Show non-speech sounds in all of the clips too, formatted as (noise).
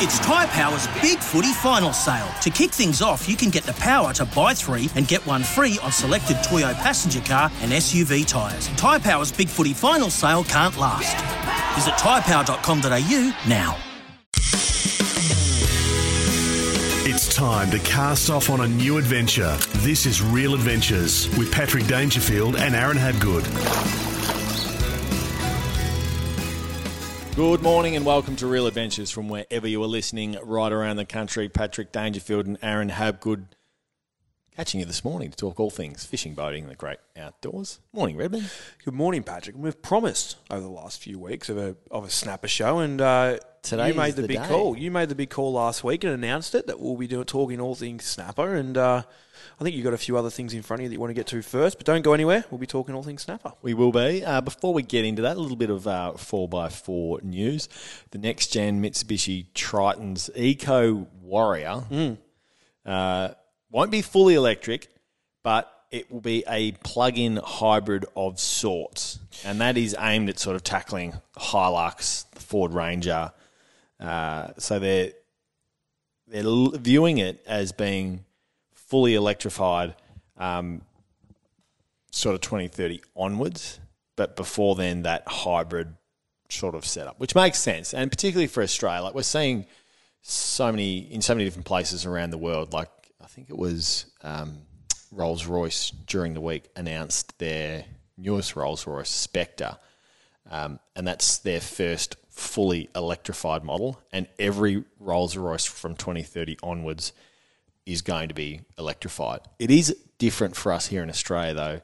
It's Tyre Power's Big Footy Final Sale. To kick things off, you can get the power to buy three and get one free on selected Toyo passenger car and SUV tyres. Tyre Power's Big Footy Final Sale can't last. Visit tyrepower.com.au now. It's time to cast off on a new adventure. This is Real Adventures with Patrick Dangerfield and Aaron Habgood. Good morning and welcome to Real Adventures from wherever you are listening right around the country. Patrick Dangerfield and Aaron Habgood catching you this morning to talk all things fishing, boating, and the great outdoors. Morning, Redmond. Good morning, Patrick. We've promised over the last few weeks of a of a snapper show, and uh, Today you made the, the big day. call. You made the big call last week and announced it that we'll be doing talking all things snapper, and uh, I think you've got a few other things in front of you that you want to get to first, but don't go anywhere. We'll be talking all things snapper. We will be. Uh, before we get into that, a little bit of uh, 4x4 news. The next gen Mitsubishi Triton's Eco Warrior uh, won't be fully electric, but it will be a plug in hybrid of sorts. And that is aimed at sort of tackling Hilux, the Ford Ranger. Uh, so they're, they're viewing it as being fully electrified. Um, sort of 2030 onwards, but before then, that hybrid sort of setup, which makes sense. And particularly for Australia, like we're seeing so many in so many different places around the world. Like I think it was um, Rolls Royce during the week announced their newest Rolls Royce Spectre, um, and that's their first fully electrified model. And every Rolls Royce from 2030 onwards is going to be electrified. It is different for us here in Australia, though.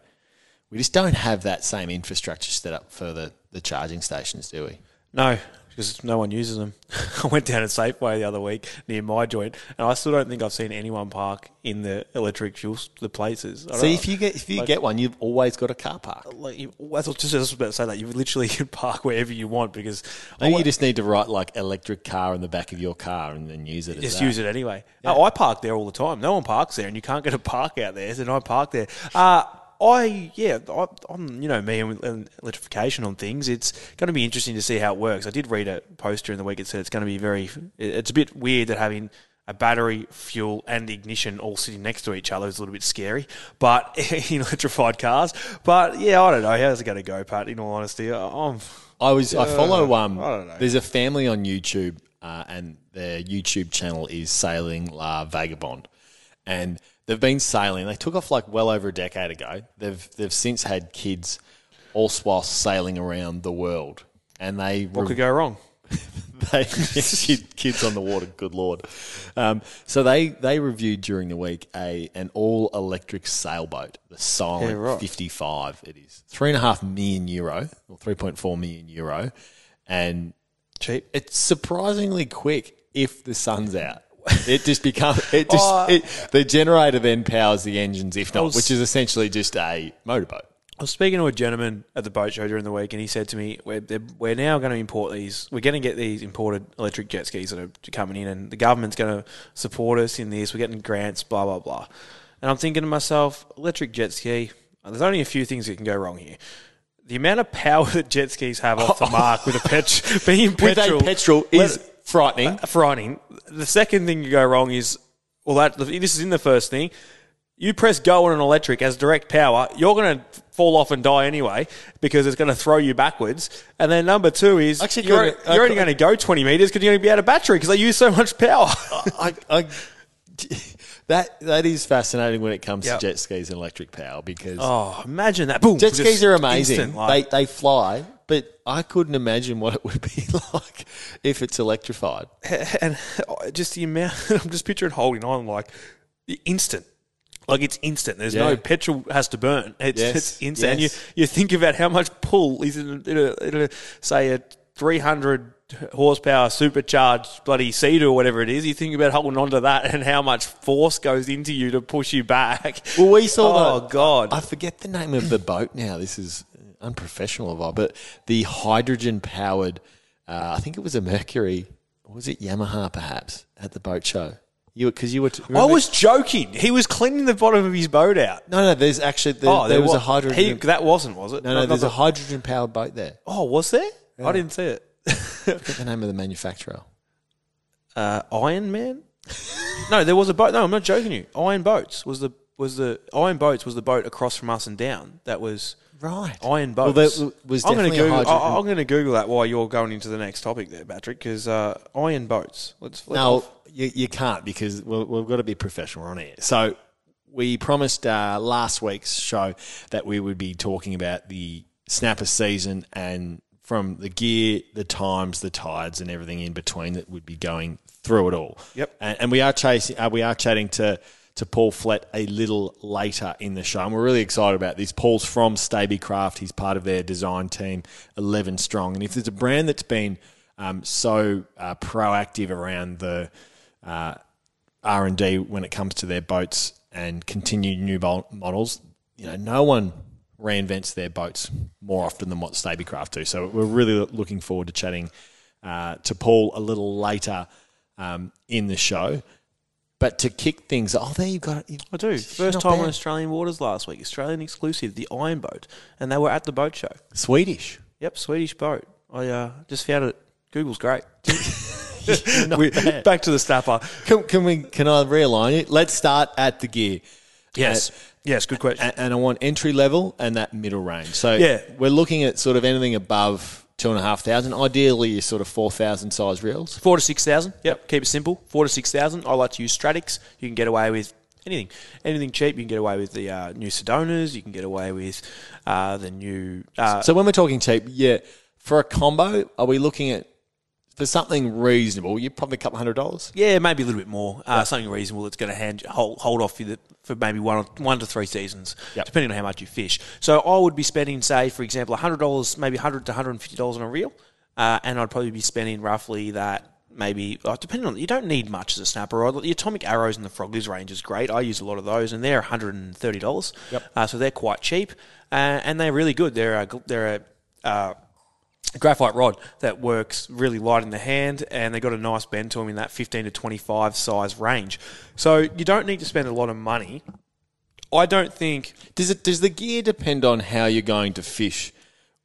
We just don't have that same infrastructure set up for the, the charging stations, do we? No, because no one uses them. (laughs) I went down to Safeway the other week near my joint, and I still don't think I've seen anyone park in the electric fuel the places. See, if you get if you like- get one, you've always got a car park. like you, I was just, about to say that you literally (laughs) can park wherever you want because I think you just need to write like electric car in the back of your car and then use it. As just use it anyway. Oh, I park there all the time. No one parks there, and you can't get a park out there. So I park there. Uh, I yeah, I, I'm you know me and electrification on things. It's going to be interesting to see how it works. I did read a post during the week. It said it's going to be very. It's a bit weird that having a battery, fuel, and ignition all sitting next to each other is a little bit scary. But (laughs) in electrified cars, but yeah, I don't know how's it going to go, Pat. In all honesty, I'm. I was I follow um I don't know. there's a family on YouTube uh, and their YouTube channel is Sailing La Vagabonde. And they've been sailing. They took off like well over a decade ago. They've they've since had kids all whilst sailing around the world. And they What could go wrong? (laughs) they kids on the water. Good lord! Um, so they they reviewed during the week a an all electric sailboat, the Silent Yeah, right. Fifty Five. It is three and a half million euro or three point four million euro, and Cheap. it's surprisingly quick if the sun's out. It just becomes it just Oh. it, the generator then powers the engines if not, was- which is essentially just a motorboat. I was speaking to a gentleman at the boat show during the week, and he said to me, "We're, we're now going to import these. We're going to get these imported electric jet skis that are coming in, and the government's going to support us in this. We're getting grants, blah blah blah." And I'm thinking to myself, electric jet ski. There's only a few things that can go wrong here. The amount of power (laughs) that jet skis have off the (laughs) mark with a pet being With a petrol is frightening. frightening. The second thing you go wrong is, well, that this is in the first thing. You press go on an electric as direct power, you're going to fall off and die anyway because it's going to throw you backwards. And then number two is Actually, you're, could- you're uh, only going to go 20 meters because you're going to be out of battery because they use so much power. I, I, (laughs) that that is fascinating when it comes Yep. to jet skis and electric power because oh, imagine that! Boom! jet skis are amazing. instant, like- they they fly, but I couldn't imagine what it would be (laughs) like if it's electrified. and uh, just the amount (laughs) I'm just picturing holding on like the instant. Like it's instant. There's Yeah. no petrol has to burn. It's, Yes, it's instant. And you, you think about how much pull is in a, in a, in a say a 300 horsepower supercharged bloody Sea-Doo or whatever it is. You think about holding onto that and how much force goes into you to push you back. Well, we saw (laughs) Oh, the- God. I forget the name of the boat now. This is unprofessional of all, but the hydrogen powered. Uh, I think it was a Mercury. Was it Yamaha? Perhaps at the boat show. You because you were. T- I was joking. He was cleaning the bottom of his boat out. No, no. There's actually there, oh, there was wa- a hydrogen. He, that wasn't, was it? no, no. Not There's the- a hydrogen powered boat there. Oh, was there? I didn't see it. (laughs) The name of the manufacturer. uh, Iron Man? (laughs) no, there was a boat. No, I'm not joking you. Iron Boats was the was the Iron Boats was the boat across from us and down. That was Right. Iron Well, Boats. was I'm going to Google. I, am going to Google that while you're going into the next topic there, Patrick. Because uh, Iron Boats. Let's flip No, off. you, you can't because we we've got to be professional on air. So we promised uh, last week's show that we would be talking about the snapper season and from the gear, the times, the tides, and everything in between that would be going through it all. Yep. And, and we are chasing. Uh, we are chatting to. To Paul Flett a little later in the show, and we're really excited about this. Paul's from Stabicraft; he's part of their design team, eleven strong. And if there's a brand that's been um, so uh, proactive around the uh, R and D when it comes to their boats and continued new models. You know, no one reinvents their boats more often than what Stabicraft do. So we're really looking forward to chatting uh, to Paul a little later um, in the show. But to kick things, oh, there you've got it. I do. First time on. Australian waters last week. Australian exclusive, the Iron Boat, and they were at the boat show. Swedish. Yep, Swedish boat. I uh, just found it. Google's great. (laughs) (laughs) We- back to the snapper. Can, can we? Can I realign it? Let's start at the gear. Yes, yes, good question. and, and I want entry level and that middle range. So Yeah. we're looking at sort of anything above two and a half thousand. Ideally, sort of four thousand size reels. Four to six thousand. Yep. Keep it simple. Four to six thousand. I like to use Stradics. You can get away with anything. Anything cheap. You can get away with the uh, new Sedonas. You can get away with uh, the new. Uh, So when we're talking cheap, yeah, for a combo, are we looking at for something reasonable? You're probably a couple hundred dollars. yeah, maybe a little bit more. Uh, Something reasonable that's going to hand hold, hold off for, the, for maybe one one to three seasons, Yep. depending on how much you fish. So I would be spending, say, for example, hundred dollars, maybe hundred to hundred and fifty dollars on a reel, uh, and I'd probably be spending roughly that. Maybe uh, depending on you don't need much as a snapper. The atomic arrows and the froglies range is great. I use a lot of those, and they're one hundred and thirty dollars. Yep. Uh, so they're quite cheap, uh, and they're really good. They're a, they're a uh, graphite rod that works really light in the hand, and they got a nice bend to them in that 15 to 25 size range. So you don't need to spend a lot of money. I don't think. Does it? Does the gear depend on how you're going to fish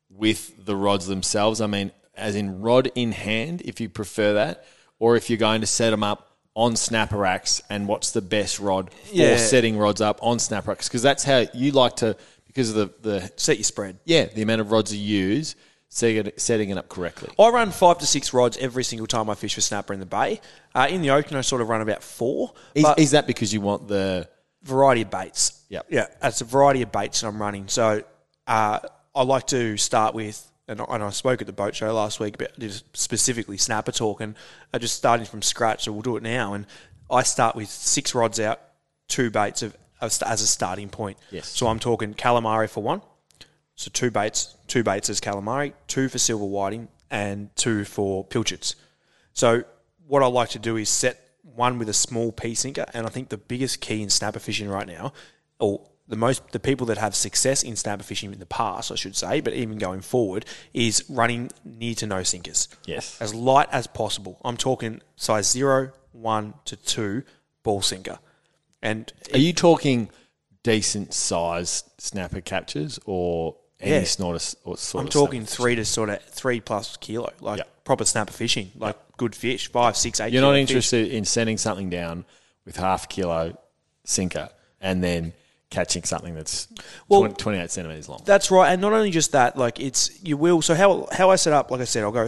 with the rods themselves? I mean, as in rod in hand, if you prefer that, or if you're going to set them up on snapper racks, and what's the best rod for Yeah. setting rods up on snapper racks? Because that's how you like to, because of the the Set your spread. yeah the amount of rods you use, setting it, setting it up correctly. I run five to six rods every single time I fish for snapper in the bay. Uh, in the ocean, I sort of run about four. Is, is that because you want the variety of baits. Yeah, Yeah, it's a variety of baits that I'm running. So uh, I like to start with, and, I- and I spoke at the boat show last week about specifically snapper talk, and I just starting from scratch. So we'll do it now, and I start with six rods out, two baits of as a starting point. Yes. So I'm talking calamari for one. So two baits, two baits as calamari, two for silver whiting, and two for pilchards. So what I like to do is set one with a small pea sinker, and I think the biggest key in snapper fishing right now, or the most the people that have success in snapper fishing in the past, I should say, but even going forward, is running near to no sinkers. Yes. As light as possible. I'm talking size zero, one to two ball sinker. And Are you talking decent size snapper captures or any Yeah. sort of or sort I'm of talking three to sort of three plus kilo, like Yeah. proper snapper fishing, like good fish, five, six, eight. You're not kilo fish. interested in sending something down with half kilo sinker and then catching something that's Well- 20 28 centimeters long. That's right, and not only just that, like it's you will. So how how I set up, like I said, I'll go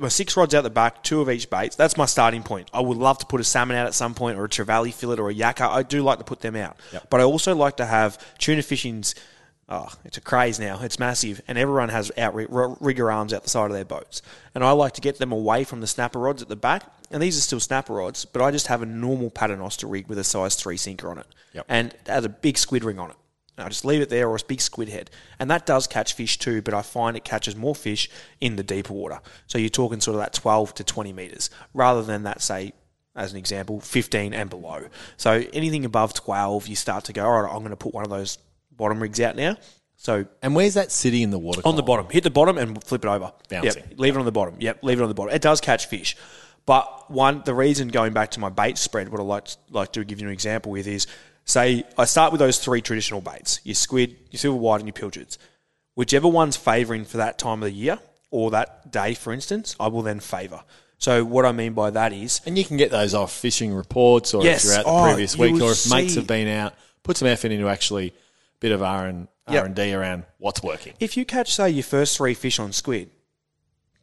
my six rods out the back, two of each baits. That's my starting point. I would love to put a salmon out at some point, or a trevally fillet, or a yakka. I do like to put them out, but I also like to have tuna fishing's. Oh, it's a craze now. It's massive, and everyone has out r- arms out the side of their boats. And I like to get them away from the snapper rods at the back. And these are still snapper rods, but I just have a normal paternoster rig with a size three sinker on it, Yep. and it has a big squid ring on it. And I just leave it there or a big squid head. And that does catch fish too, but I find it catches more fish in the deeper water. So you're talking sort of that 12 to 20 metres rather than that, say, as an example, 15 and below. So anything above 12, you start to go, all right, I'm going to put one of those bottom rigs out now. So And where's that sitting in the water? on the bottom. Hit the bottom and flip it over. Bouncing. Yep. Leave it on the bottom. Yep. Leave it on the bottom. It does catch fish. But one, the reason going back to my bait spread, what I like like to give you an example with is, say I start with those three traditional baits: your squid, your silver white, and your pilchards. Whichever one's favouring for that time of the year or that day, for instance, I will then favour. So what I mean by that is, And you can get those off fishing reports or Yes. if you're out the Oh, previous week or if mates have been out, put some effort into actually bit of R and R and D around what's working. if you catch say your first three fish on squid,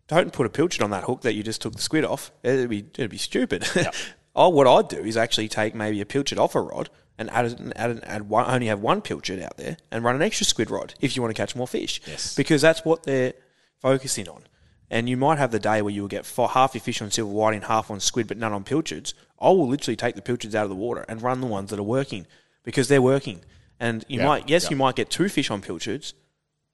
don't put a pilchard on that hook that you just took the squid off. It'd be it'd be stupid. (laughs) oh, what I'd do is actually take maybe a pilchard off a rod and add it, and add, add one, only have one pilchard out there and run an extra squid rod if you want to catch more fish. Yes. because that's what they're focusing on. And you might have the day where you will get fi- half your fish on silver whiting, half on squid, but none on pilchards. I will literally take the pilchards out of the water and run the ones that are working because they're working. And you Yeah, might, yes, yeah. you might get two fish on pilchards,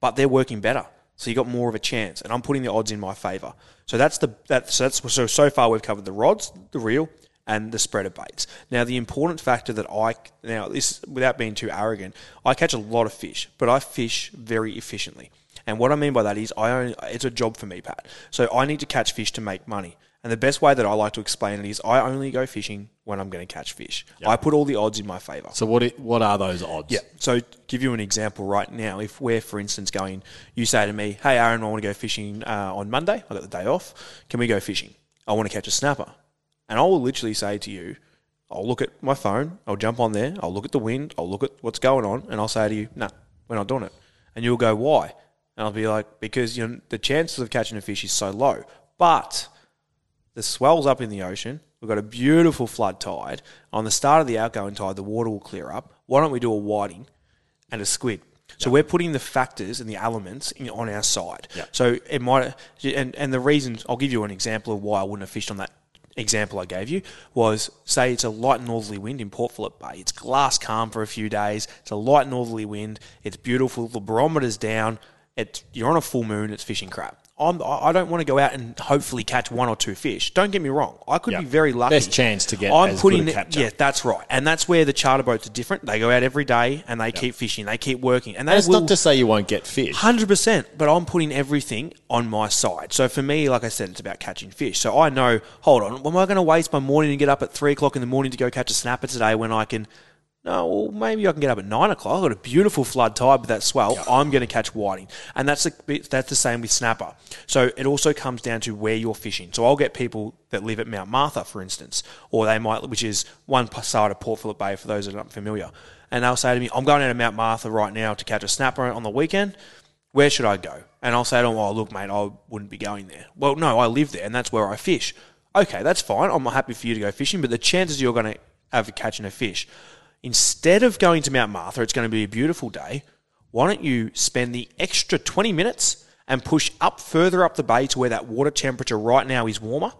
but they're working better. So you got more of a chance, and I'm putting the odds in my favour. So that's the that's so that's so so far we've covered the rods, the reel, and the spreader baits. Now the important factor that I now this without being too arrogant, I catch a lot of fish, but I fish very efficiently. And what I mean by that is I only, it's a job for me, Pat. So I need to catch fish to make money. And the best way that I like to explain it is I only go fishing when I'm going to catch fish. I put all the odds in my favour. So what it, what are those odds? Yeah. So give you an example right now. If we're, for instance, going, you say to me, "Hey, Aaron, I want to go fishing uh, on Monday. I got the day off. Can we go fishing? I want to catch a snapper." And I will literally say to you, "I'll look at my phone. I'll jump on there. I'll look at the wind. I'll look at what's going on, and I'll say to you, "No, we're not doing it." And you'll go, "Why?" And I'll be like, "Because you know the chances of catching a fish is so low." But the swell's up in the ocean. We've got a beautiful flood tide. On the start of the outgoing tide, the water will clear up. Why don't we do a whiting and a squid? So we're putting the factors and the elements in, on our side. So it might, and, and the reason, I'll give you an example of why I wouldn't have fished on that example I gave you was say it's a light northerly wind in Port Phillip Bay. It's glass calm for a few days. It's a light northerly wind. It's beautiful. The barometer's down. It's, you're on a full moon. It's fishing crap. I'm, I I don't want to go out and hopefully catch one or two fish. Don't get me wrong. I could Yeah. be very lucky. Best chance to get I'm putting it-. Yeah, that's right. And that's where the charter boats are different. They go out every day and they keep fishing. They keep working. And they And it's will, not to say you won't get fish. Hundred percent, but I'm putting everything on my side. So for me, like I said, it's about catching fish. So I know, hold on, am I going to waste my morning and get up at three o'clock in the morning to go catch a snapper today when I can? No, well, maybe I can get up at nine o'clock. I've got a beautiful flood tide with that swell. I'm going to catch whiting, and that's the, that's the same with snapper. So it also comes down to where you're fishing. So I'll get people that live at Mount Martha, for instance, or they might, which is one side of Port Phillip Bay for those that aren't familiar, and they'll say to me, "I'm going out to Mount Martha right now to catch a snapper on the weekend." where should I go? And I'll say to them, oh, look, mate, I wouldn't be going there. Well, no, I live there and that's where I fish. Okay, that's fine. I'm happy for you to go fishing, but the chances you're going to have of catching a fish, instead of going to Mount Martha, it's going to be a beautiful day. Why don't you spend the extra 20 minutes and push up further up the bay to where that water temperature right now is warmer?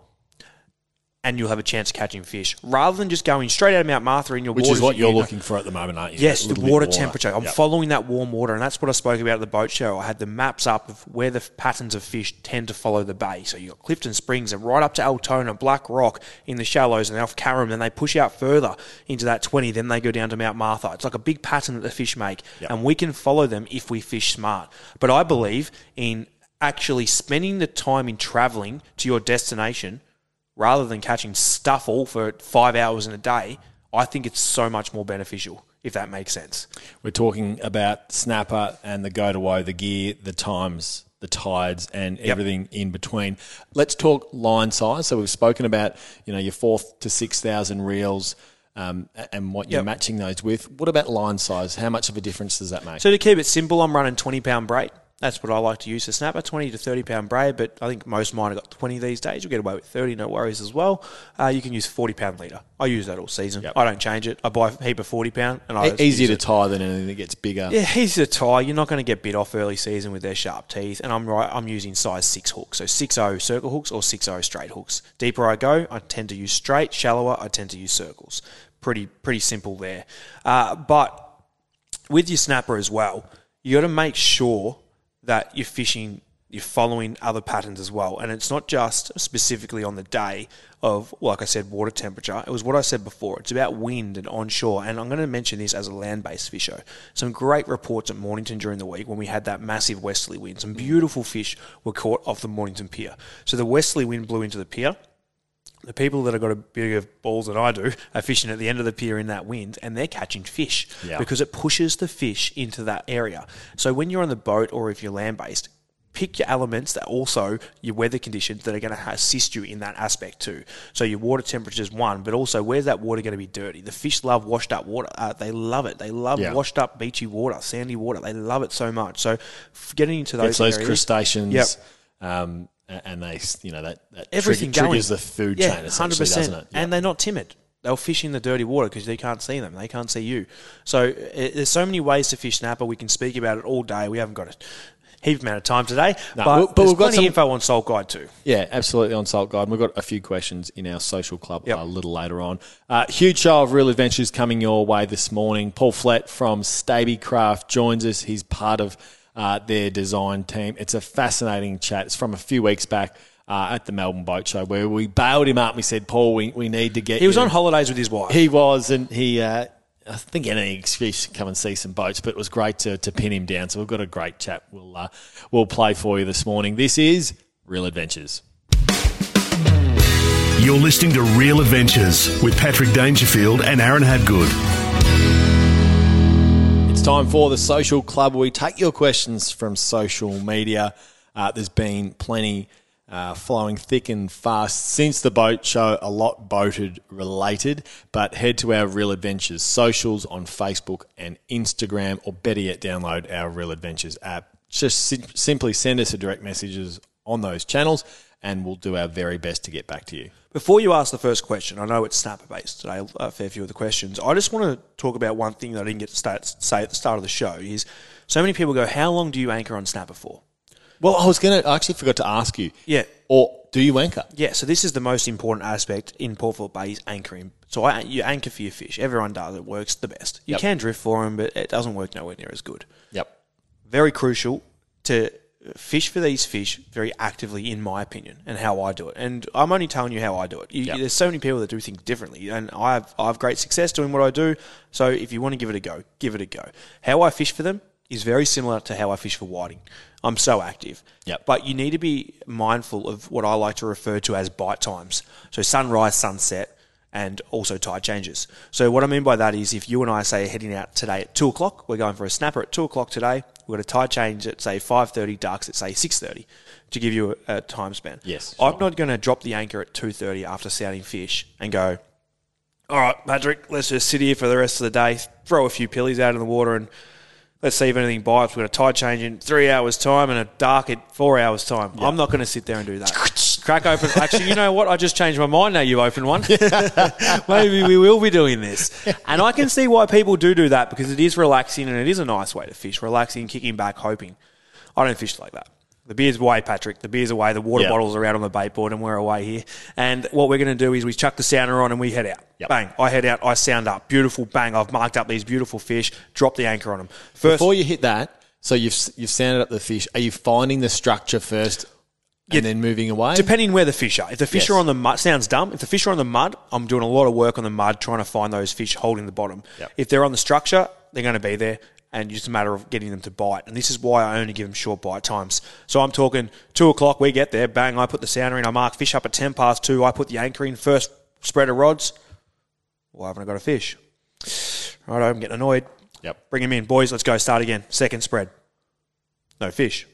And you'll have a chance of catching fish rather than just going straight out of Mount Martha in your Which is what you're you know- looking for at the moment, aren't you? Yes, the bit water temperature. I'm Yep. following that warm water, and that's what I spoke about at the boat show. I had the maps up of where the patterns of fish tend to follow the bay. So you've got Clifton Springs and right up to Altona, Black Rock in the shallows, and off Carrum, and they push out further into that 20. Then they go down to Mount Martha. It's like a big pattern that the fish make, Yep. and we can follow them if we fish smart. But I believe in actually spending the time in traveling to your destination rather than catching stuff all for five hours in a day, I think it's so much more beneficial, if that makes sense. We're talking about snapper and the go to woe, the gear, the times, the tides, and everything in between. Let's talk line size. So we've spoken about you know your four to six thousand reels. Um, and what you're Yep. matching those with. What about line size? How much of a difference does that make? So to keep it simple, I'm running 20 pound braid. That's what I like to use for snapper, 20 to 30 pound braid, but I think most mine have got 20 these days. You'll get away with 30, no worries as well. Uh, you can use 40 pound leader. I use that all season. Yep. I don't change it. I buy a heap of 40 pound and I E- easier to it. tie than anything that gets bigger. Yeah, easy to tie. You're not going to get bit off early season with their sharp teeth. And I'm right. I'm using size six hooks, so 6.0 circle hooks or 6.0 straight hooks. Deeper I go, I tend to use straight. Shallower, I tend to use circles. Pretty pretty simple there. Uh, but with your snapper as well, you got to make sure that you're fishing, you're following other patterns as well. And it's not just specifically on the day of, like I said, water temperature. It was what I said before. It's about wind and onshore. And I'm going to mention this as a land based fisher. Some great reports at Mornington during the week when we had that massive westerly wind. Some beautiful fish were caught off the Mornington pier. So the westerly wind blew into the pier the people that have got a bigger balls than I do are fishing at the end of the pier in that wind and they're catching fish Yeah. because it pushes the fish into that area. So when you're on the boat or if you're land based, pick your elements that also your weather conditions that are going to assist you in that aspect too. So your water temperature is one, but also where's that water going to be dirty? The fish love washed up water. Uh, they love it. They love Yeah. washed up beachy water, sandy water. They love it so much. So getting into those those areas, crustaceans. Yep. Um, and they, you know, that, that everything trigger- going. triggers the food yeah, chain essentially, doesn't it? And they're not timid. They'll fish in the dirty water because they can't see them. They can't see you. So uh, there's so many ways to fish snapper. We can speak about it all day. We haven't got a heap amount of time today, No, but, but- but there's we've got plenty some- info on Salt Guide too. Yeah, absolutely on Salt Guide. And We've got a few questions in our social club Yep. a little later on. Uh, huge show of real adventures coming your way this morning. Paul Flett from Stabicraft joins us. He's part of uh, their design team. It's a fascinating chat. It's from a few weeks back. Uh, at the Melbourne Boat Show, where we bailed him up. We said, "Paul, we, we need to get." He was you." on holidays with his wife. He was, and he. Uh, I think any excuse to come and see some boats, but it was great to, to pin him down. So we've got a great chat. We'll uh, we'll play for you this morning. This is Real Adventures. You're listening to Real Adventures with Patrick Dangerfield and Aaron Habgood. It's time for the social club. We take your questions from social media. Uh, there's been plenty uh, flowing thick and fast since the boat show, a lot boated related. But head to our Real Adventures socials on Facebook and Instagram, or better yet, download our Real Adventures app. Just sim- simply send us a direct messages on those channels, and we'll do our very best to get back to you. Before you ask the first question, I know it's snapper based today, a fair few of the questions. I just want to talk about one thing that I didn't get to start, say at the start of the show is so many people go, How long do you anchor on snapper for? Well, I was going to, I actually forgot to ask you. Yeah. Or do you anchor? Yeah, so this is the most important aspect in Port Phillip Bay is anchoring. So I, you anchor for your fish. Everyone does. It works the best. You Yep. can drift for them, but it doesn't work nowhere near as good. Yep. Very crucial to fish for these fish very actively, in my opinion, and how I do it. And I'm only telling you how I do it. You, Yep. There's so many people that do things differently, and I have, I have great success doing what I do. So if you want to give it a go, give it a go. How I fish for them is very similar to how I fish for whiting. I'm so active. Yep. But you need to be mindful of what I like to refer to as bite times. So sunrise, sunset, and also tide changes. So what I mean by that is if you and I say heading out today at two o'clock, we're going for a snapper at two o'clock today. We've got a tide change at say five thirty, darks at say six thirty, to give you a, a time span. Yes, I'm not going to drop the anchor at two thirty after sounding fish and go. All right, Patrick, let's just sit here for the rest of the day, throw a few pillies out in the water, and let's see if anything bites. We've got a tide change in three hours' time and a dark at four hours' time. I'm not going to sit there and do that. (laughs) Crack open. Actually, you know what? I just changed my mind now you've opened one. (laughs) Maybe we will be doing this. And I can see why people do do that because it is relaxing and it is a nice way to fish. Relaxing, kicking back, hoping. I don't fish like that. The beer's away, Patrick. The beer's away. The water Yeah. bottles are out on the bait board and we're away here. And what we're going to do is we chuck the sounder on and we head out. Yep. Bang. I head out. I sound up. Beautiful. Bang. I've marked up these beautiful fish. Drop the anchor on them. First, Before you hit that, so you've you've sounded up the fish. Are you finding the structure first and then moving away? Depending where the fish are. If the fish Yes. are on the mud, sounds dumb. If the fish are on the mud, I'm doing a lot of work on the mud trying to find those fish holding the bottom. Yep. If they're on the structure, they're going to be there, and it's just a matter of getting them to bite. And this is why I only give them short bite times. So I'm talking two o'clock, we get there, bang, I put the sounder in, I mark fish up at 10 past two, I put the anchor in, first spread of rods. Why haven't I got a fish? Right, I'm getting annoyed. Yep. Bring him in. Boys, let's go. Start again. Second spread. No fish.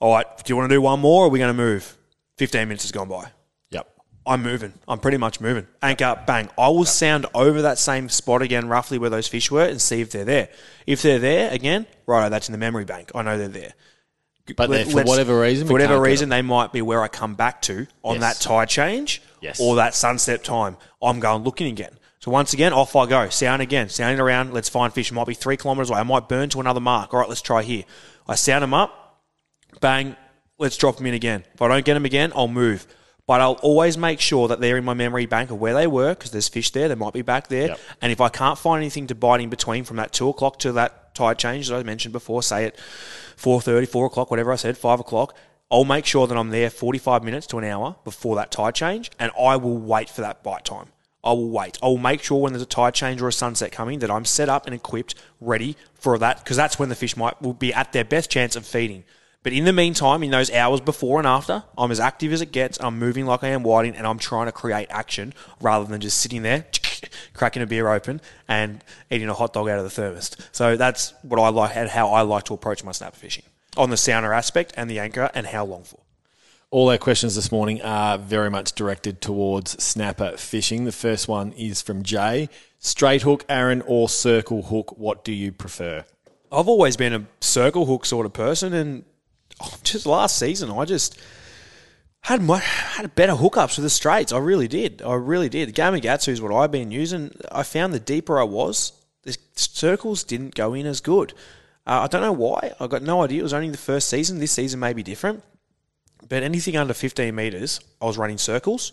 All right, do you want to do one more or are we going to move? 15 minutes has gone by. Yep. I'm moving. I'm pretty much moving. Anchor, bang. I will sound over that same spot again, roughly where those fish were, and see if they're there. If they're there again, right, that's in the memory bank. I know they're there. But Let- for whatever reason, for whatever reason, they might be where I come back to on Yes. that tide change Yes. or that sunset time. I'm going looking again. So once again, off I go. Sound again. Sounding around. Let's find fish. Might be three kilometres away. I might burn to another mark. All right, let's try here. I sound them up. Bang. Let's drop them in again. If I don't get them again, I'll move. But I'll always make sure that they're in my memory bank of where they were because there's fish there. They might be back there. Yep. And if I can't find anything to bite in between from that two o'clock to that tide change that I mentioned before, say at 4.30, 4 o'clock, whatever I said, 5 o'clock, I'll make sure that I'm there 45 minutes to an hour before that tide change and I will wait for that bite time. I will wait. I will make sure when there's a tide change or a sunset coming that I'm set up and equipped, ready for that, because that's when the fish might will be at their best chance of feeding. But in the meantime, in those hours before and after, I'm as active as it gets. I'm moving like I am whiting, and I'm trying to create action rather than just sitting there, (laughs) cracking a beer open and eating a hot dog out of the thermos. So that's what I like and how I like to approach my snapper fishing on the sounder aspect and the anchor and how long for. All our questions this morning are very much directed towards snapper fishing. The first one is from Jay. Straight hook, Aaron, or circle hook, what do you prefer? I've always been a circle hook sort of person, and oh, just last season I just had my had better hookups with the straights. I really did. I really did. Gamakatsu is what I've been using. I found the deeper I was, the circles didn't go in as good. Uh, I don't know why. I got no idea. It was only the first season. This season may be different. But anything under 15 meters, I was running circles.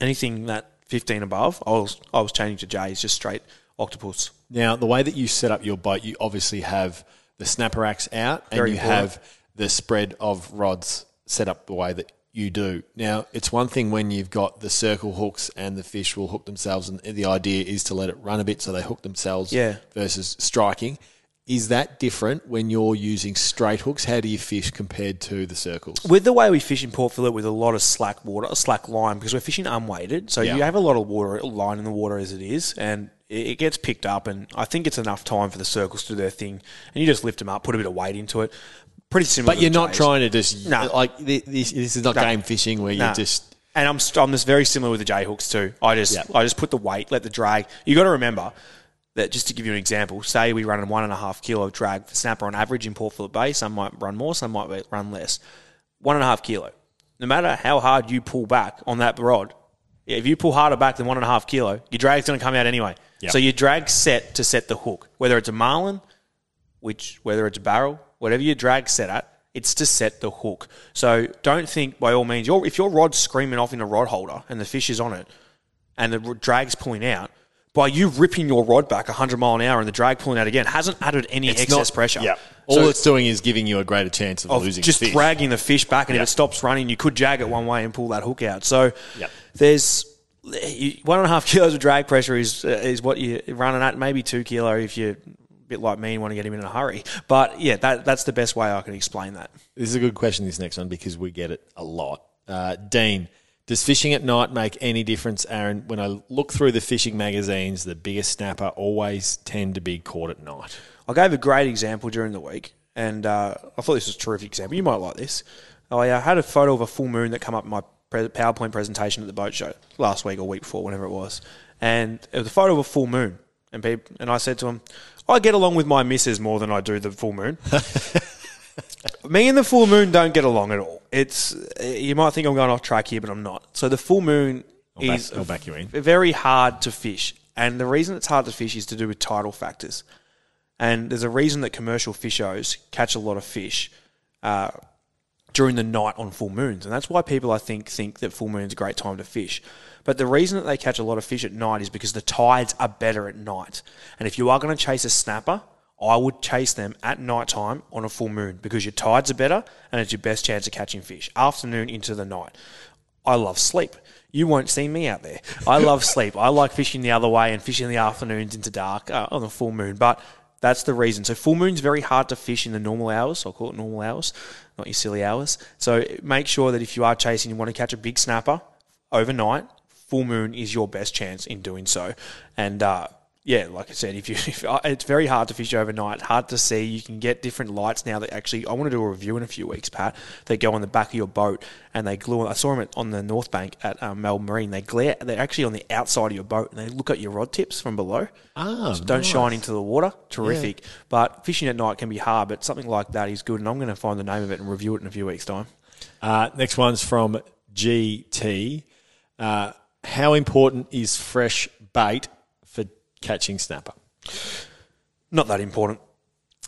Anything that 15 above, I was I was changing to J's, just straight octopus. Now, the way that you set up your boat, you obviously have the snapper axe out and you important. have the spread of rods set up the way that you do. Now, it's one thing when you've got the circle hooks and the fish will hook themselves, and the idea is to let it run a bit so they hook themselves Yeah. versus striking. Is that different when you're using straight hooks? How do you fish compared to the circles? With the way we fish in Port Phillip with a lot of slack water, slack line, because we're fishing unweighted, so Yeah. you have a lot of water line in the water as it is, and it it gets picked up. And I think it's enough time for the circles to do their thing, and you just lift them up, put a bit of weight into it. Pretty similar. But you're not J's. trying to just No. like this. This is not No. game fishing where Nah. you just And I'm st- I'm just very similar with the J hooks too. I just Yep. I just put the weight, let the drag. You got to remember that just to give you an example, say we run a one and a half kilo drag for snapper on average in Port Phillip Bay. Some might run more, some might run less. One and a half kilo. No matter how hard you pull back on that rod, if you pull harder back than one and a half kilo, your drag's going to come out anyway. Yep. So your drag set to set the hook, whether it's a marlin, which whether it's a barrel, whatever your drag set at, it's to set the hook. So don't think by all means, your, if your rod's screaming off in a rod holder and the fish is on it, and the drag's pulling out, by you ripping your rod back 100 mile an hour and the drag pulling out again hasn't added any it's excess not- pressure. Yeah, all So it's doing is giving you a greater chance of, of losing just fish. dragging the fish back, and Yeah. if it stops running, you could jag it one way and pull that hook out. So there's one and a half (laughs) kilos of drag pressure is uh, is what you're running at. Maybe two kilo if you're bit like me and want to get him in a hurry. But yeah, that that's the best way I can explain that. This is a good question, this next one, because we get it a lot. Uh, Dean, does fishing at night make any difference, Aaron? When I look through the fishing magazines, the biggest snapper always tend to be caught at night. I gave a great example during the week, and uh, I thought this was a terrific example. You might like this. I uh, had a photo of a full moon that come up in my pre- PowerPoint presentation at the boat show last week or week before, whenever it was, and it was a photo of a full moon. And peop and I said to him, I get along with my missus more than I do the full moon. (laughs) Me and the full moon don't get along at all. It's you might think I'm going off track here, but I'm not. So the full moon I'll back- is I'll back you in. very hard to fish, and the reason it's hard to fish is to do with tidal factors. And there's a reason that commercial fishers catch a lot of fish uh, during the night on full moons, and that's why people I think think that full moon's is a great time to fish. But the reason that they catch a lot of fish at night is because the tides are better at night. And if you are going to chase a snapper, I would chase them at night time on a full moon because your tides are better and it's your best chance of catching fish. Afternoon into the night. I love sleep. You won't see me out there. I love (laughs) sleep. I like fishing the other way and fishing the afternoons into dark uh, on the full moon. But that's the reason. So full moon's very hard to fish in the normal hours. I'll call it normal hours, not your silly hours. So make sure that if you are chasing, you want to catch a big snapper overnight. Full moon is your best chance in doing so. And uh, yeah, like I said, if you, (laughs) if, uh, it's very hard to fish overnight, hard to see. You can get different lights now that actually. I want to do a review in a few weeks, Pat. They go on the back of your boat and they glue. I saw them at, on the North Bank at um, Melbourne Marine. They glare. They're actually on the outside of your boat and they look at your rod tips from below. Ah, So don't nice. shine into the water. Terrific. But fishing at night can be hard. But something like that is good. And I'm going to find the name of it and review it in a few weeks' time. Uh, next one's from GT. Uh, how important is fresh bait for catching snapper? Not that important.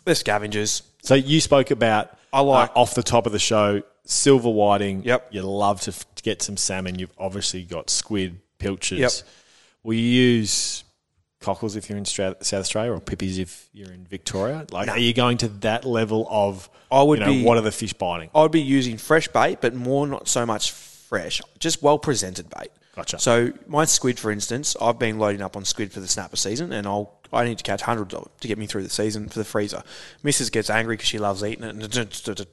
They're scavengers. So you spoke about I like- uh, off the top of the show silver whiting. Yep. You love to, f- to get some salmon. You've obviously got squid, pilchards. Yep. Will you use cockles if you're in Stra- South Australia or pippies if you're in Victoria? Like, are you going to that level of? I would you know, be- What are the fish biting? I'd be using fresh bait, but more not so much fresh, just well presented bait. Gotcha. So my squid, for instance, I've been loading up on squid for the snapper season, and I'll I need to catch hundreds of it to get me through the season for the freezer. Mrs. gets angry because she loves eating it, and it's a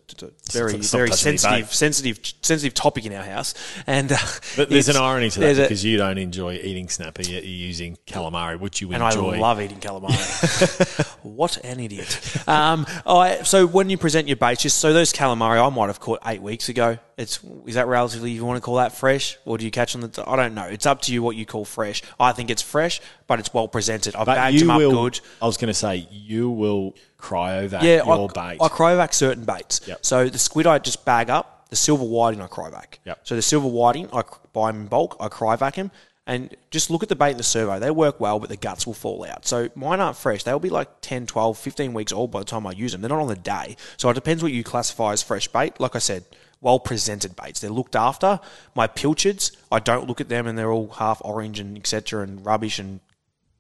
very Stop very sensitive sensitive sensitive topic in our house. And uh, But there's an irony to that there's a- because you don't enjoy eating snapper, you're using calamari, which you and enjoy. I love eating calamari. (laughs) what an idiot! Um, I, so when you present your baits, just so those calamari I might have caught eight weeks ago. It's is that relatively you want to call that fresh, or do you catch on the? I don't know. It's up to you what you call fresh. I think it's fresh, but it's well presented. I've but bagged up will. good. I was going to say you will cryovac Yeah, your I, bait. I cryovac certain baits. Yep. So the squid I just bag up. The silver whiting I cryovac. Yep. So the silver whiting I buy them in bulk. I cryovac them. And just look at the bait in the servo. They work well, but the guts will fall out. So mine aren't fresh. They'll be like 10, 12, 15 weeks old by the time I use them. They're not on the day. So it depends what you classify as fresh bait. Like I said, well presented baits. They're looked after. My pilchards, I don't look at them and they're all half orange and etc. and rubbish and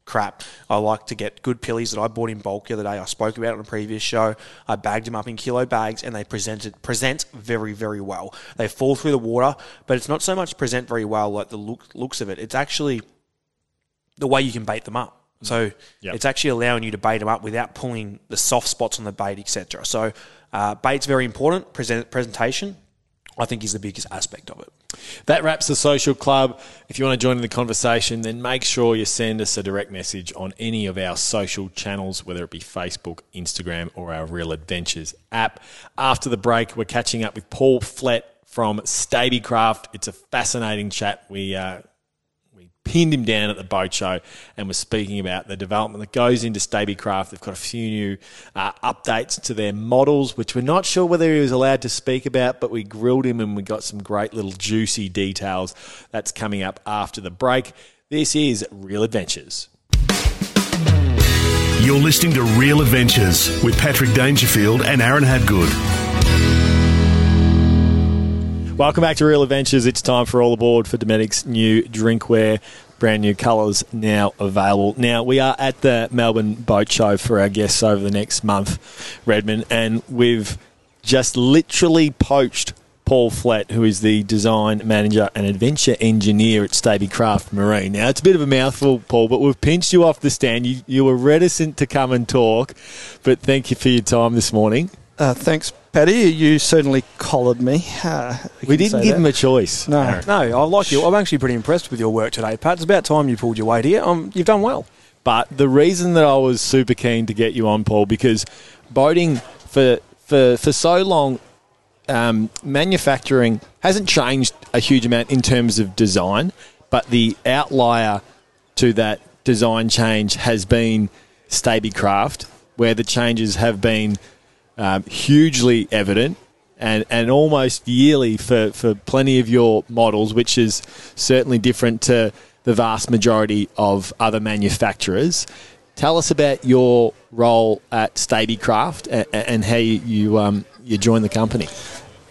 crap. I like to get good pillies that I bought in bulk the other day. I spoke about it on a previous show. I bagged them up in kilo bags and they presented present very very well. They fall through the water, but it's not so much present very well like the look, looks of it. It's actually the way you can bait them up. So Yep. it's actually allowing you to bait them up without pulling the soft spots on the bait, etc. So uh, bait's very important. Present presentation, I think, is the biggest aspect of it. That wraps the social club. If you want to join in the conversation, then make sure you send us a direct message on any of our social channels, whether it be Facebook, Instagram, or our Real Adventures app. After the break, we're catching up with Paul Flett from Stabicraft. It's a fascinating chat. We uh, pinned him down at the boat show and was speaking about the development that goes into Stabicraft. They've got a few new uh, updates to their models, which we're not sure whether he was allowed to speak about, but we grilled him and we got some great little juicy details. That's coming up after the break. This is Real Adventures. You're listening to Real Adventures with Patrick Dangerfield and Aaron Habgood. Welcome back to Real Adventures. It's time for All Aboard for Dometic's new drinkware. Brand new colours now available. Now, we are at the Melbourne Boat Show for our guests over the next month, Redmond, and we've just literally poached Paul Flett, who is the design manager and adventure engineer at Stabicraft Marine. Now, it's a bit of a mouthful, Paul, but we've pinched you off the stand. You, you were reticent to come and talk, but thank you for your time this morning. Uh, thanks, Paddy. You certainly collared me. Uh, We didn't give that. him a choice. No. Aaron. No, I like you. I'm actually pretty impressed with your work today, Pat. It's about time you pulled your weight here. Um, you've done well. But the reason that I was super keen to get you on, Paul, because boating for for for so long, um, manufacturing hasn't changed a huge amount in terms of design, but the outlier to that design change has been Stabicraft, where the changes have been um, hugely evident and, and almost yearly for, for plenty of your models, which is certainly different to the vast majority of other manufacturers. Tell us about your role at Stabicraft and, and how you you, um, you joined the company.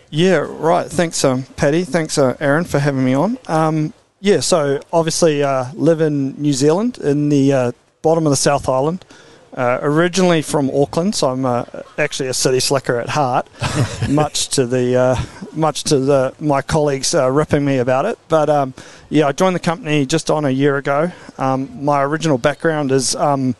Yeah, right. Thanks, um, Paddy. Thanks, uh, Aaron, for having me on. Um, yeah, so obviously uh, live in New Zealand in the uh, bottom of the South Island. Uh, originally from Auckland, so I'm uh, actually a city slicker at heart. (laughs) much to the uh, much to the my colleagues uh, ripping me about it, but um, yeah, I joined the company just on a year ago. Um, my original background is um,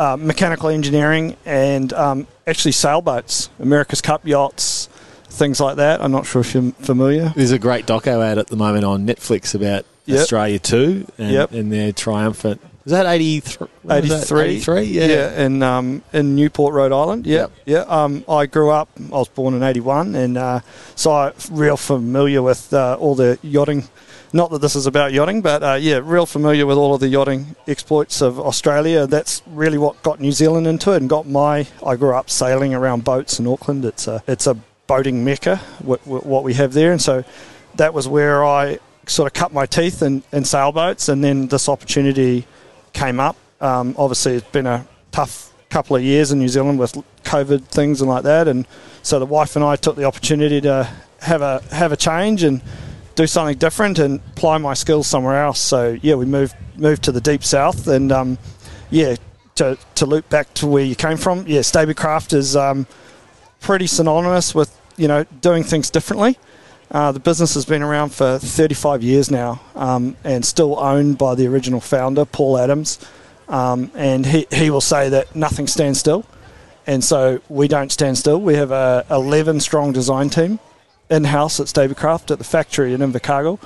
uh, mechanical engineering and um, actually sailboats, America's Cup yachts, things like that. I'm not sure if you're familiar. There's a great doco ad at the moment on Netflix about Yep. Australia 2 and, Yep. and their triumphant. Was that 83? 83. 83, yeah. yeah, in um, in Newport, Rhode Island. Yeah, yeah. Um, I grew up. I was born in '81, and uh, so I'm real familiar with uh, all the yachting. Not that this is about yachting, but uh, yeah, real familiar with all of the yachting exploits of Australia. That's really what got New Zealand into it, and got my. I grew up sailing around boats in Auckland. It's a it's a boating mecca. What, what we have there, and so that was where I sort of cut my teeth in, in sailboats, and then this opportunity came up. Um, obviously, it's been a tough couple of years in New Zealand with COVID things and like that, and so the wife and I took the opportunity to have a have a change and do something different and apply my skills somewhere else. So yeah, we moved moved to the deep south, and um, yeah, to to loop back to where you came from. Yeah, Stabicraft is um, pretty synonymous with you know doing things differently. Uh, the business has been around for 35 years now um, and still owned by the original founder, Paul Adams. Um, and he, he will say that nothing stands still. And so we don't stand still. We have a 11 strong design team in house at Stabicraft at the factory in Invercargill.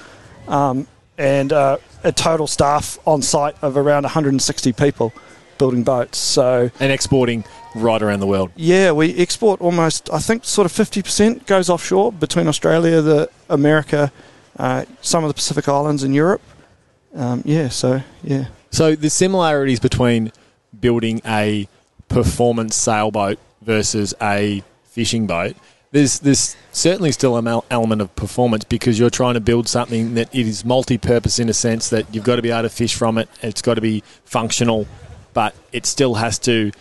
Um, and uh, a total staff on site of around 160 people building boats. So and exporting right around the world. Yeah, we export almost. I think sort of fifty percent goes offshore between Australia, the America, uh, some of the Pacific Islands, and Europe. Um, yeah, so yeah. So the similarities between building a performance sailboat versus a fishing boat. There's, there's certainly still an element of performance because you're trying to build something that is multi-purpose in a sense that you've got to be able to fish from it. It's got to be functional, but it still has to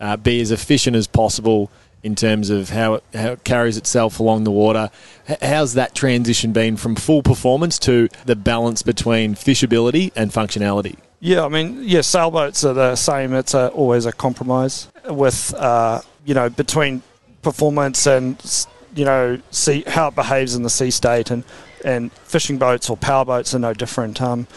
uh, be as efficient as possible in terms of how it, how it carries itself along the water. H- how's that transition been from full performance to the balance between fishability and functionality? Yeah, I mean, yeah, sailboats are the same. It's a, always a compromise with, uh, you know, between performance and, you know, see how it behaves in the sea state. And, and fishing boats or power boats are no different. Um,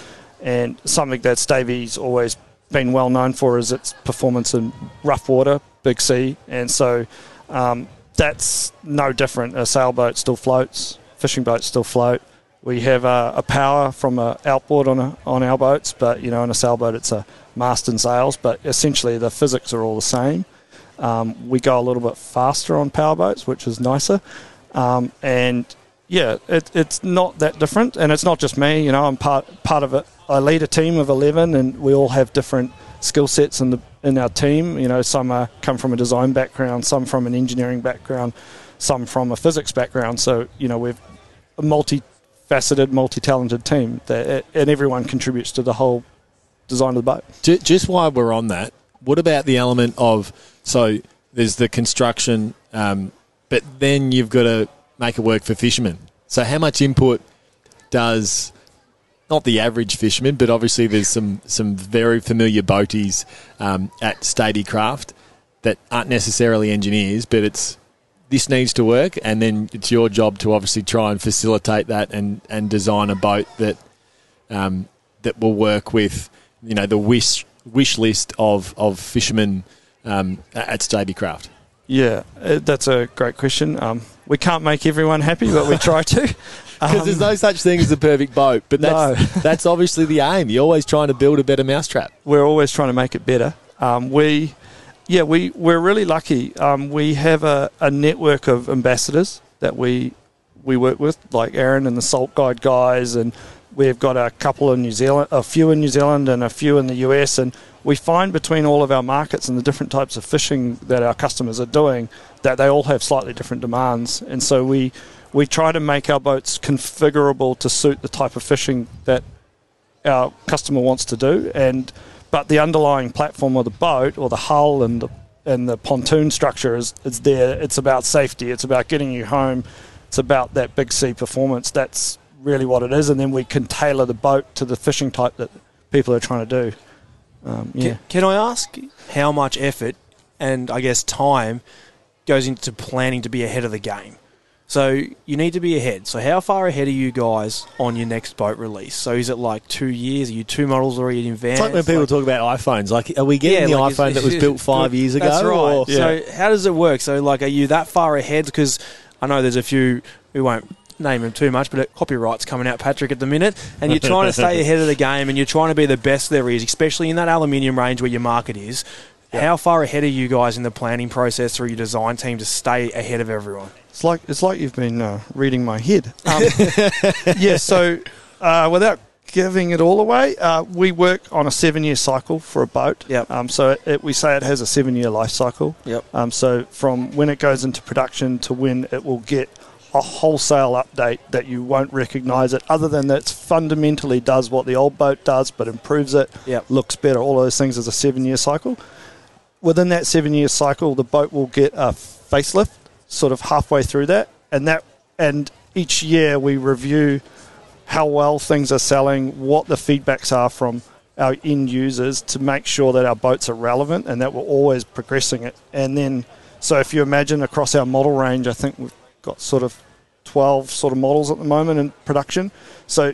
and something that Stavy's always been well known for is its performance in rough water, big sea, and so um, that's no different. A sailboat still floats, fishing boats still float. We have a, a power from an outboard on a, on our boats, but you know, in a sailboat it's a mast and sails. But essentially, the physics are all the same. Um, we go a little bit faster on power boats, which is nicer, um, and yeah, it, it's not that different. And it's not just me. You know, I'm part part of it I lead a team of 11 and we all have different skill sets in the in our team. You know, some are, come from a design background, some from an engineering background, some from a physics background. So, you know, we've a multi-faceted, multi-talented team that, and everyone contributes to the whole design of the boat. Just while we're on that, what about the element of so there's the construction, um, but then you've got to make it work for fishermen. So how much input does not the average fisherman, but obviously there's some some very familiar boaties um, at Stabicraft that aren't necessarily engineers, but it's this needs to work, and then it's your job to obviously try and facilitate that and, and design a boat that um, that will work with you know the wish wish list of of fishermen um, at Stabicraft. Yeah, uh, that's a great question. Um, we can't make everyone happy, but we try to. (laughs) Because um, there's no such thing as a perfect boat, but that's, (laughs) no. that's obviously the aim. You're always trying to build a better mousetrap. We're always trying to make it better. Um, we, yeah, we we're really lucky. Um, we have a, a network of ambassadors that we we work with, like Aaron and the Salt Guide guys, and we've got a couple in New Zealand, a few in New Zealand, and a few in the US, and we find between all of our markets and the different types of fishing that our customers are doing that they all have slightly different demands, and so we we try to make our boats configurable to suit the type of fishing that our customer wants to do. And but the underlying platform of the boat or the hull and the and the pontoon structure is, is there. It's about safety. It's about getting you home. It's about that big sea performance. That's really what it is. And then we can tailor the boat to the fishing type that people are trying to do. Um, yeah. Can, can I ask how much effort and I guess time goes into planning to be ahead of the game? So you need to be ahead. So how far ahead are you guys on your next boat release? So is it like two years? Are you two models already in advance? It's like when people like, talk about iPhones. Like, are we getting yeah, the like iPhone that was built five years ago? That's right. Or, yeah. So how does it work? So like, are you that far ahead? Because I know there's a few. We won't name them too much, but copyright's coming out, Patrick, at the minute, and you're trying to stay (laughs) ahead of the game, and you're trying to be the best there is, especially in that aluminium range where your market is. How far ahead are you guys in the planning process through your design team to stay ahead of everyone? It's like it's like you've been uh, reading my head. (laughs) Um, yeah. So uh, without giving it all away, uh, we work on a seven-year cycle for a boat. Yep. Um, so it, it, we say it has a seven-year life cycle. Yep. Um, so from when it goes into production to when it will get a wholesale update that you won't recognise it, other than that it fundamentally does what the old boat does, but improves it, yep. looks better. All those things is a seven-year cycle. Within that seven-year cycle, the boat will get a facelift sort of halfway through that, and that and each year we review how well things are selling, what the feedbacks are from our end users to make sure that our boats are relevant and that we're always progressing it. And then, so if you imagine across our model range, I think we've got sort of 12 sort of models at the moment in production. So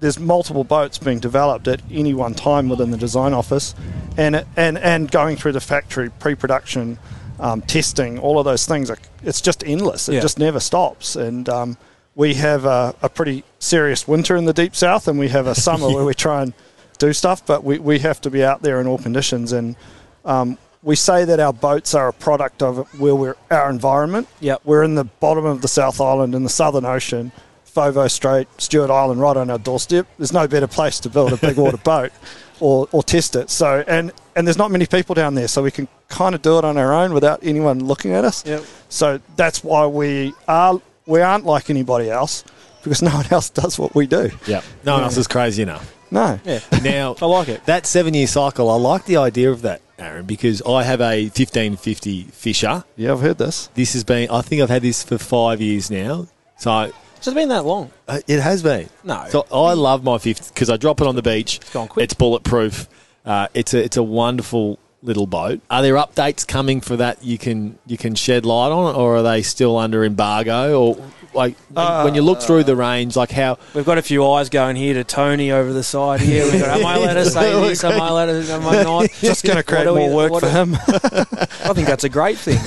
there's multiple boats being developed at any one time within the design office, and and and going through the factory pre-production, um, testing, all of those things. Are, it's just endless. It Yeah. just never stops. And um, we have a, a pretty serious winter in the deep south, and we have a summer (laughs) where we try and do stuff, but we, we have to be out there in all conditions. And um, we say that our boats are a product of where we're our environment. Yeah, We're in the bottom of the South Island in the Southern Ocean, Foveaux Strait, Stewart Island, right on our doorstep. There's no better place to build a big water (laughs) boat or, or test it. So and and there's not many people down there, so we can kind of do it on our own without anyone looking at us. Yep. So that's why we are we aren't like anybody else because (laughs) no one else does what we do. Yeah. No one else is crazy enough. No. Yeah. Now, (laughs) I like it. That seven year cycle, I like the idea of that, Aaron, because I have a 1550 Fisher. Yeah, I've heard this. This has been, I think I've had this for five years now. So It's been that long. uh, it has been. No. So I love my 50 because I drop it on the beach. It's gone quick. It's bulletproof. Uh, it's a it's a wonderful little boat. Are there updates coming for that you can you can shed light on, or are they still under embargo? Or like when, when you look through the range, like how We've got a few eyes going here to Tony over the side here. We've got, am I allowed to (laughs) say this? Am I allowed to? Am I not? (laughs) Just going to create What do we- more work for do- him. (laughs) I think that's a great thing.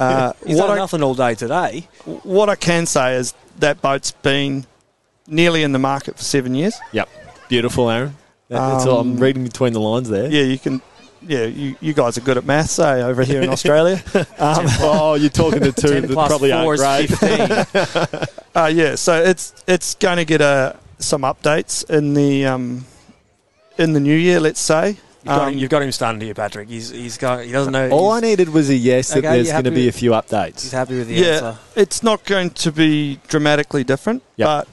Uh, He's what done I- nothing all day today. what I can say is that boat's been nearly in the market for seven years. Yep. Beautiful, Aaron. That- That's all. I'm Um, reading between the lines there. Yeah, you can. Yeah, you, you guys are good at maths, eh, over here in (laughs) Australia. Um, (laughs) oh, you're talking to two that probably 4 aren't great. (laughs) uh, yeah, so it's it's going to get uh, some updates in the um, in the new year, let's say. You've got, Um, him, you've got him stunned here, Patrick. He's he's got he doesn't know. All I needed was a yes that there's going to happy be a few updates. he's happy with the yeah, answer. it's not going to be dramatically different, Yep. but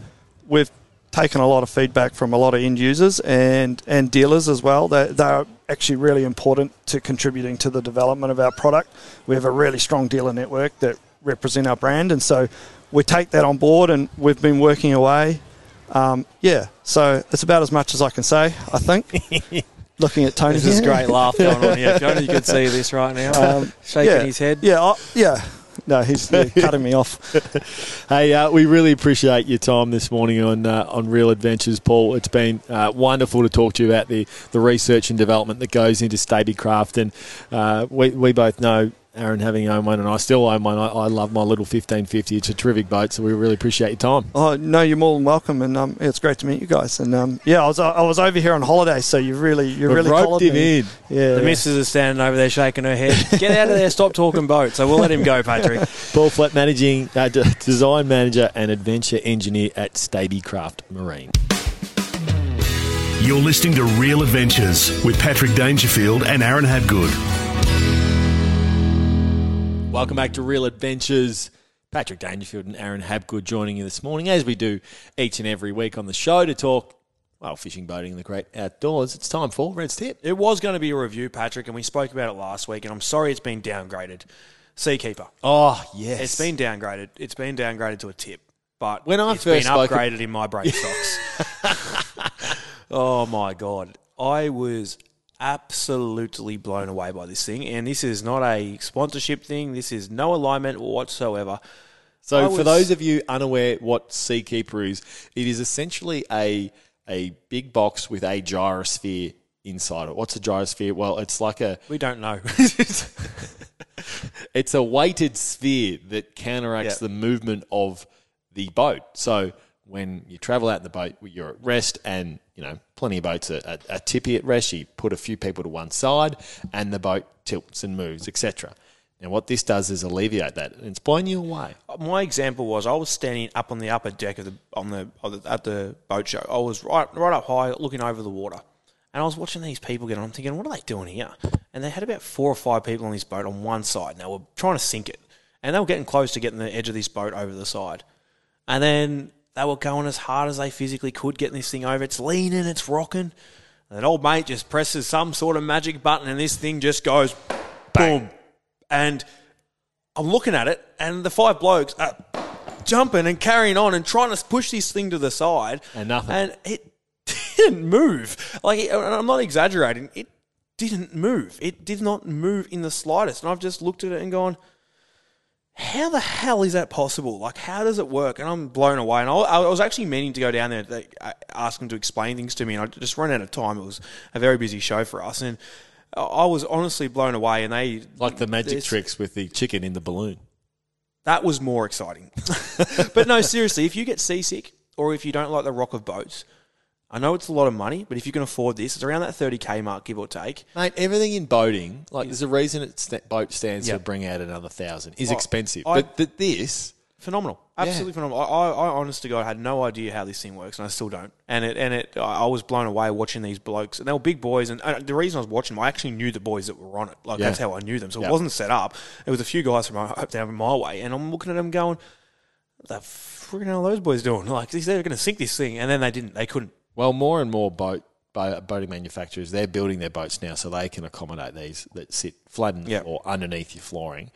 we've taken a lot of feedback from a lot of end users and, and dealers as well. They, they're actually really important to contributing to the development of our product. We have a really strong dealer network that represent our brand, and so we take that on board and we've been working away. Um, yeah, so it's about as much as I can say, I think. (laughs) Looking at Tony This is great laugh going on here. (laughs) If only you can see this right now. Um, Shaking yeah, his head. Yeah, I, yeah. No, he's (laughs) cutting me off. Hey, uh, we really appreciate your time this morning on uh, on Real Adventures, Paul. It's been uh, wonderful to talk to you about the, the research and development that goes into Stabicraft, and uh, we we both know. Aaron having owned one, and I still own one. I, I love my little 1550. It's a terrific boat, so we really appreciate your time. Oh no, you're more than welcome, and um, it's great to meet you guys. And um, yeah, I was I was over here on holiday, so you really you We've really roped him me. in. Yeah, The yeah. missus is standing over there shaking her head. Get out of there! Stop talking boats. So we'll let him go, Patrick. (laughs) Paul Flat, managing uh, design manager and adventure engineer at Stabicraft Marine. You're listening to Real Adventures with Patrick Dangerfield and Aaron Habgood. Welcome back to Real Adventures. Patrick Dangerfield and Aaron Habgood joining you this morning, as we do each and every week on the show to talk, well, fishing, boating, and the great outdoors. It's time for Red's Tip. It was going to be a review, Patrick, and we spoke about it last week. And I'm sorry it's been downgraded. Seakeeper. Oh, yes. It's been downgraded. It's been downgraded to a tip. But When I it's first been spoke- upgraded in my brain stocks. (laughs) (laughs) oh my god, I was absolutely blown away by this thing, and this is not a sponsorship thing. This is no alignment whatsoever. So, I for was- those of you unaware what Seakeeper is, it is essentially a a big box with a gyrosphere inside it. What's a gyrosphere? Well, it's like a We don't know. (laughs) it's a weighted sphere that counteracts Yeah. the movement of the boat. So when you travel out in the boat, you're at rest, and you know plenty of boats are, are, are tippy at rest. You put a few people to one side, and the boat tilts and moves, etc. Now, what this does is alleviate that, and it's blowing you away. Uh, my example was I was standing up on the upper deck of the on the, on the at the boat show. I was right right up high, looking over the water, and I was watching these people get on. I'm thinking, what are they doing here? And they had about four or five people on this boat on one side, and they were trying to sink it, and they were getting close to getting the edge of this boat over the side, and then they were going as hard as they physically could, getting this thing over. It's leaning, it's rocking. And an old mate just presses some sort of magic button, and this thing just goes boom. And I'm looking at it, and the five blokes are jumping and carrying on and trying to push this thing to the side. And nothing. And it (laughs) didn't move. Like, and I'm not exaggerating. It didn't move. It did not move in the slightest. And I've just looked at it and gone, how the hell is that possible? Like, how does it work? And I'm blown away. And I, I was actually meaning to go down there to ask them to explain things to me, and I just ran out of time. It was a very busy show for us, and I was honestly blown away. And they Like the magic tricks with the chicken in the balloon. that was more exciting. (laughs) but no, seriously, if you get seasick or if you don't like the rock of boats, I know it's a lot of money, but if you can afford this, it's around that 30k mark, give or take. Mate, everything in boating, like there's a reason it sta boat stands Yeah. to bring out another thousand, is I- expensive. I- but th- this, Phenomenal, absolutely phenomenal. I, I, I, honest to God, had no idea how this thing works, and I still don't. And it, and it, I was blown away watching these blokes, and they were big boys. And uh, the reason I was watching them, I actually knew the boys that were on it. Like Yeah. that's how I knew them. So Yeah. it wasn't set up. It was a few guys from my, down my way, and I'm looking at them going, "What the freaking hell are those boys doing? (laughs) Like they're going to sink this thing." And then they didn't. They couldn't. Well, more and more boat bo- boating manufacturers, they're building their boats now so they can accommodate these that sit the Yeah. floor underneath your flooring,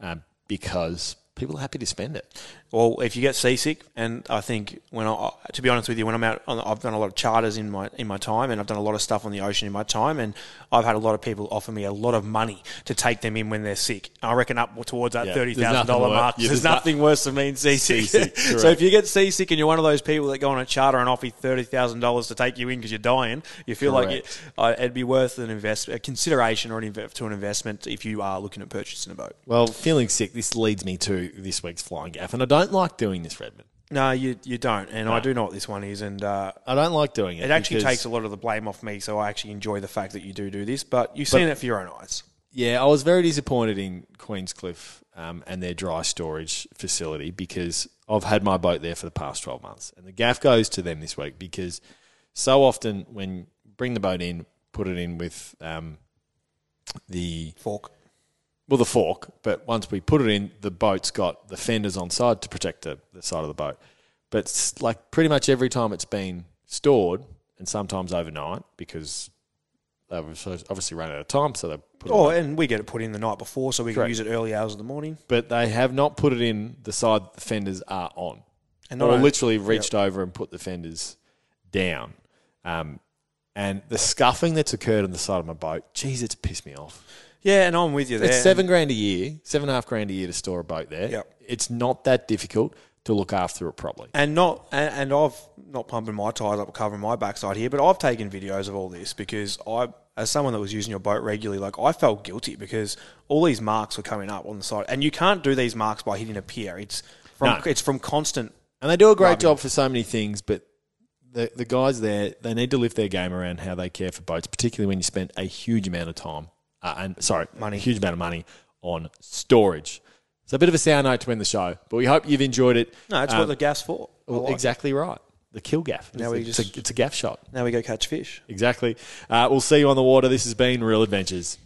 um, because people are happy to spend it. Well, if you get seasick, and I think when I, to be honest with you, when I'm out, on, I've done a lot of charters in my in my time, and I've done a lot of stuff on the ocean in my time, and I've had a lot of people offer me a lot of money to take them in when they're sick. I reckon up towards that Yeah, thirty there's thousand nothing dollar wor- mark. yeah, there's there's nothing worse than being seasick. Seasick, (laughs) so if you get seasick and you're one of those people that go on a charter and offer thirty thousand dollars to take you in because you're dying, you feel like it, uh, it'd be worth an invest a consideration or an inve- to an investment if you are looking at purchasing a boat. Well, feeling sick, this leads me to this week's flying gaff, and I don't like doing this, Redmond. No, you you don't, and I do know what this one is, and. Uh, I don't like doing it. It actually because- takes a lot of the blame off me, so I actually enjoy the fact that you do do this. But you've seen it for your own eyes. Yeah, I was very disappointed in Queenscliff um, and their dry storage facility because I've had my boat there for the past 12 months. And the gaff goes to them this week because so often when bring the boat in, put it in with um, the Fork. Well the fork, but once we put it in, the boat's got the fenders on side to protect the, the side of the boat. But like pretty much every time it's been stored, and sometimes overnight because they've obviously run out of time, so they put it Oh, away. and we get it put in the night before, so we can use it early hours of the morning. but they have not put it in the side the fenders are on. And or only- literally reached over and put the fenders down. Um, and the scuffing that's occurred on the side of my boat, geez, it's pissed me off. Yeah, and I'm with you there. It's seven grand a year, seven and a half grand a year to store a boat there. Yep. It's not that difficult to look after it properly. and not and, and I've not pumping my tires up covering my backside here, but I've taken videos of all this because I, as someone that was using your boat regularly, like I felt guilty because all these marks were coming up on the side, and you can't do these marks by hitting a pier. It's from No. it's from constant. And they do a great Rubbing. job for so many things, but the the guys there, they need to lift their game around how they care for boats, particularly when you spend a huge amount of time uh, and sorry, money, a huge amount of money on storage. It's a bit of a sour note to end the show, but we hope you've enjoyed it. No, it's Um, what the gas for. Well, like it. exactly right. The kill gaff. Now it's, we a, just- it's, a, it's a gaff shot. Now we go catch fish. Exactly. Uh, we'll see you on the water. This has been Real Adventures.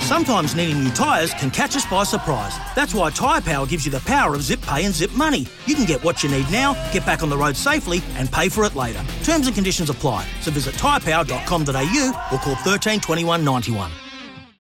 Sometimes needing new tyres can catch us by surprise. That's why Tyre Power gives you the power of zip pay and zip money. You can get what you need now, get back on the road safely, and pay for it later. Terms and conditions apply. So visit tyrepower.com.au or call 13 21 91.